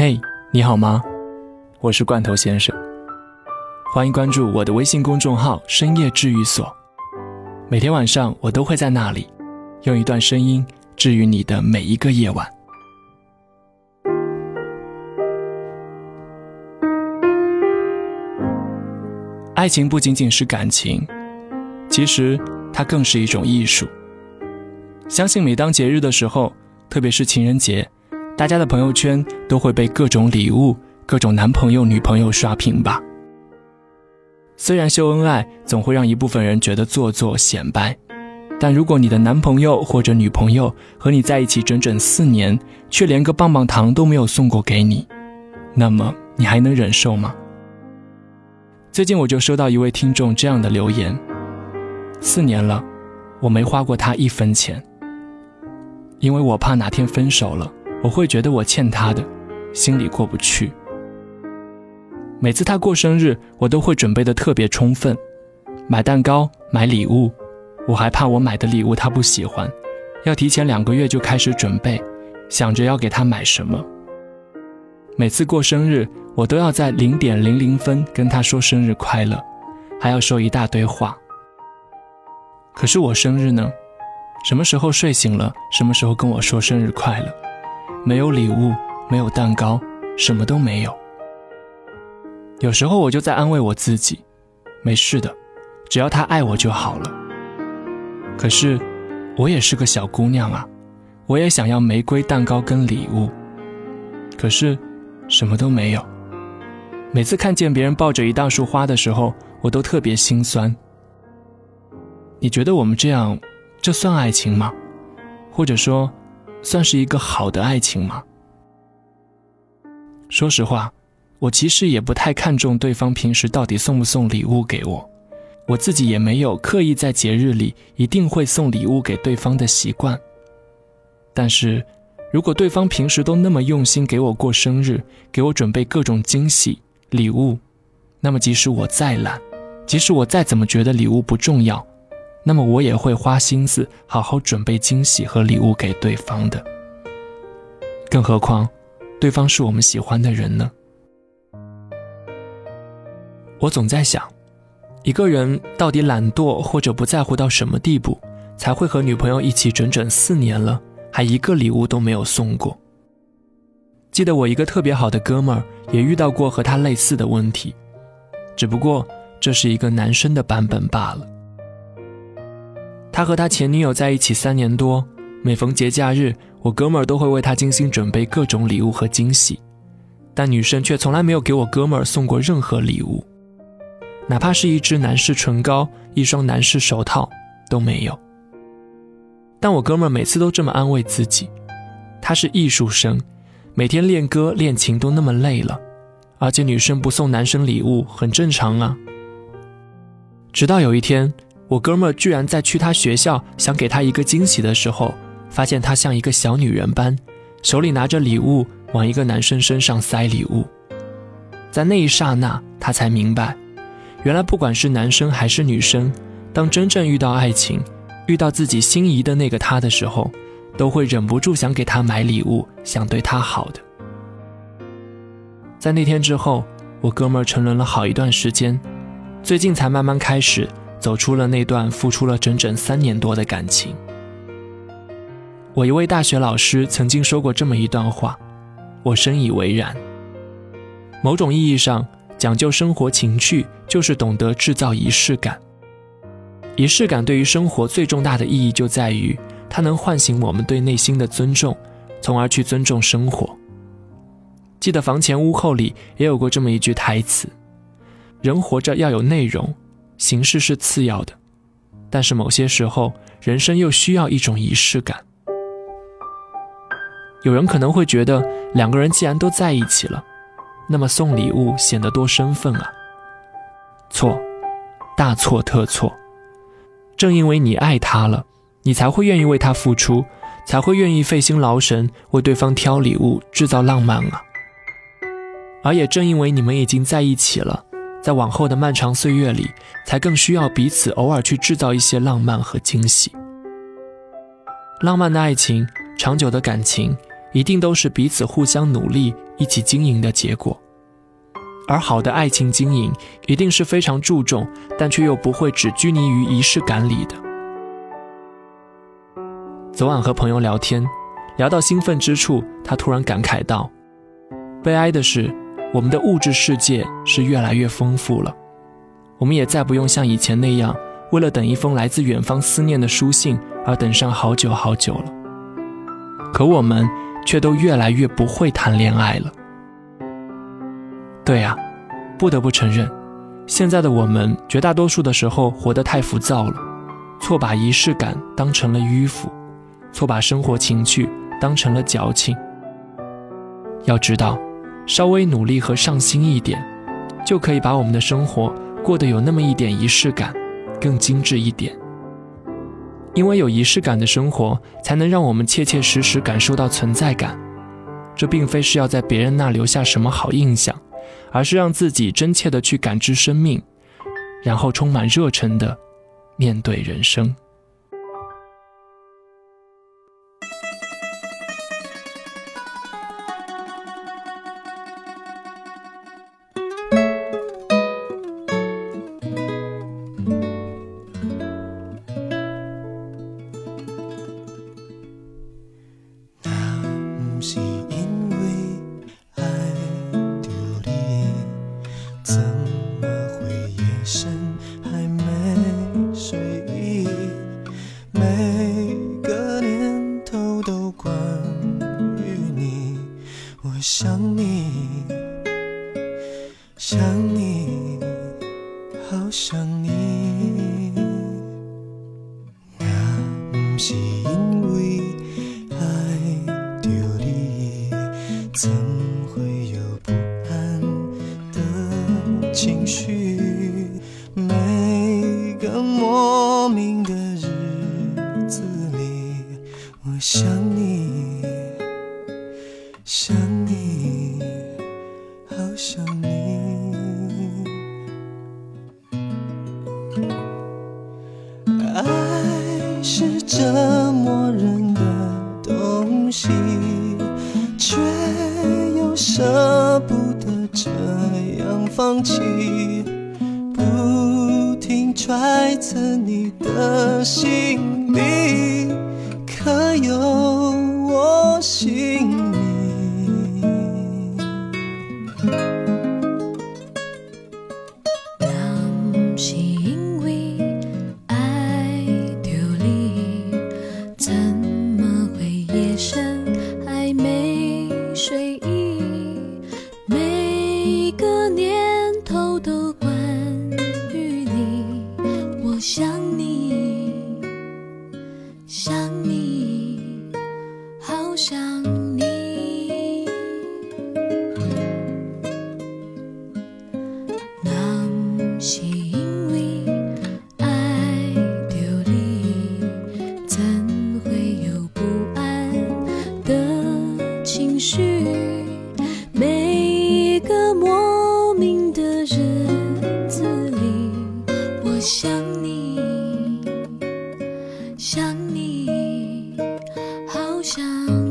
嘿，你好吗？我是罐头先生，欢迎关注我的微信公众号“深夜治愈所”。每天晚上我都会在那里，用一段声音治愈你的每一个夜晚。爱情不仅仅是感情，其实它更是一种艺术。相信每当节日的时候，特别是情人节。大家的朋友圈都会被各种礼物、各种男朋友、女朋友刷屏吧。虽然秀恩爱总会让一部分人觉得做作显摆，但如果你的男朋友或者女朋友和你在一起整整四年，却连个棒棒糖都没有送过给你，那么你还能忍受吗？最近我就收到一位听众这样的留言：四年了，我没花过他一分钱，因为我怕哪天分手了。我会觉得我欠他的，心里过不去。每次他过生日，我都会准备的特别充分，买蛋糕、买礼物。我还怕我买的礼物他不喜欢，要提前两个月就开始准备，想着要给他买什么。每次过生日，我都要在零点零零分跟他说生日快乐，还要说一大堆话。可是我生日呢？什么时候睡醒了，什么时候跟我说生日快乐？没有礼物，没有蛋糕，什么都没有。有时候我就在安慰我自己，没事的，只要他爱我就好了。可是，我也是个小姑娘啊，我也想要玫瑰蛋糕跟礼物。可是，什么都没有。每次看见别人抱着一大束花的时候，我都特别心酸。你觉得我们这样，这算爱情吗？或者说？算是一个好的爱情吗？说实话，我其实也不太看重对方平时到底送不送礼物给我，我自己也没有刻意在节日里一定会送礼物给对方的习惯。但是，如果对方平时都那么用心给我过生日，给我准备各种惊喜礼物，那么即使我再懒，即使我再怎么觉得礼物不重要。那么我也会花心思好好准备惊喜和礼物给对方的。更何况，对方是我们喜欢的人呢？我总在想，一个人到底懒惰或者不在乎到什么地步，才会和女朋友一起整整四年了，还一个礼物都没有送过？记得我一个特别好的哥们儿也遇到过和他类似的问题，只不过这是一个男生的版本罢了。他和他前女友在一起三年多，每逢节假日，我哥们儿都会为他精心准备各种礼物和惊喜，但女生却从来没有给我哥们儿送过任何礼物，哪怕是一支男士唇膏、一双男士手套都没有。但我哥们儿每次都这么安慰自己，他是艺术生，每天练歌练琴都那么累了，而且女生不送男生礼物很正常啊。直到有一天。我哥们儿居然在去他学校想给他一个惊喜的时候，发现他像一个小女人般，手里拿着礼物往一个男生身上塞礼物。在那一刹那，他才明白，原来不管是男生还是女生，当真正遇到爱情，遇到自己心仪的那个他的时候，都会忍不住想给他买礼物，想对他好的。在那天之后，我哥们儿沉沦了好一段时间，最近才慢慢开始。走出了那段付出了整整三年多的感情。我一位大学老师曾经说过这么一段话，我深以为然。某种意义上，讲究生活情趣，就是懂得制造仪式感。仪式感对于生活最重大的意义就在于，它能唤醒我们对内心的尊重，从而去尊重生活。记得房前屋后里也有过这么一句台词：人活着要有内容。形式是次要的，但是某些时候，人生又需要一种仪式感。有人可能会觉得，两个人既然都在一起了，那么送礼物显得多生分啊。错，大错特错。正因为你爱他了，你才会愿意为他付出，才会愿意费心劳神为对方挑礼物、制造浪漫啊。而也正因为你们已经在一起了。在往后的漫长岁月里，才更需要彼此偶尔去制造一些浪漫和惊喜。浪漫的爱情，长久的感情，一定都是彼此互相努力，一起经营的结果。而好的爱情经营，一定是非常注重，但却又不会只拘泥于仪式感里的。昨晚和朋友聊天，聊到兴奋之处，他突然感慨道：“悲哀的是，我们的物质世界是越来越丰富了，我们也再不用像以前那样，为了等一封来自远方思念的书信而等上好久好久了。可我们却都越来越不会谈恋爱了。”对呀，不得不承认，现在的我们绝大多数的时候活得太浮躁了，错把仪式感当成了迂腐，错把生活情趣当成了矫情。要知道，稍微努力和上心一点，就可以把我们的生活过得有那么一点仪式感，更精致一点。因为有仪式感的生活，才能让我们切切实实感受到存在感。这并非是要在别人那留下什么好印象。而是让自己真切的去感知生命，然后充满热忱的面对人生。是因为爱着你怎会有不安的情绪每个莫名的日子里我想你想你好想你。来自你的心里，可有我姓名？是因为爱丢你，怎会有不安的情绪？每个莫名的日子里，我想你，想你，好想。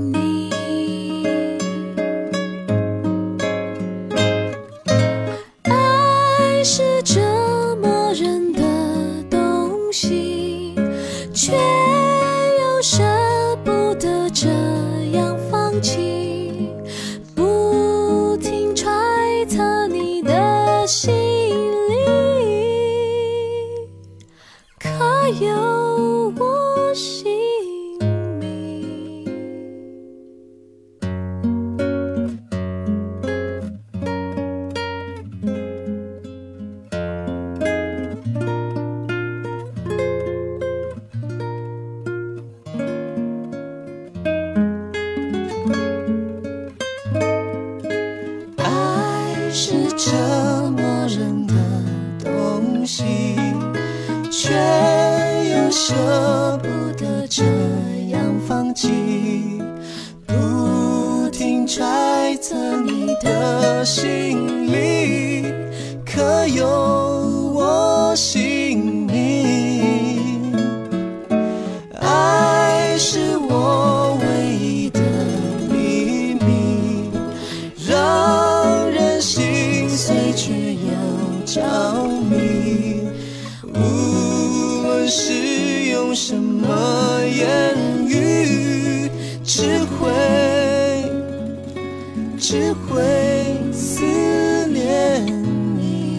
在你的心里可有我姓名爱是我唯一的秘密让人心碎却又着迷。无论是用什么言语只会只会思念你。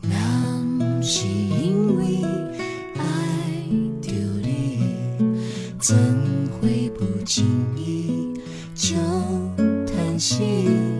那是因为爱着你怎会不经意就叹息？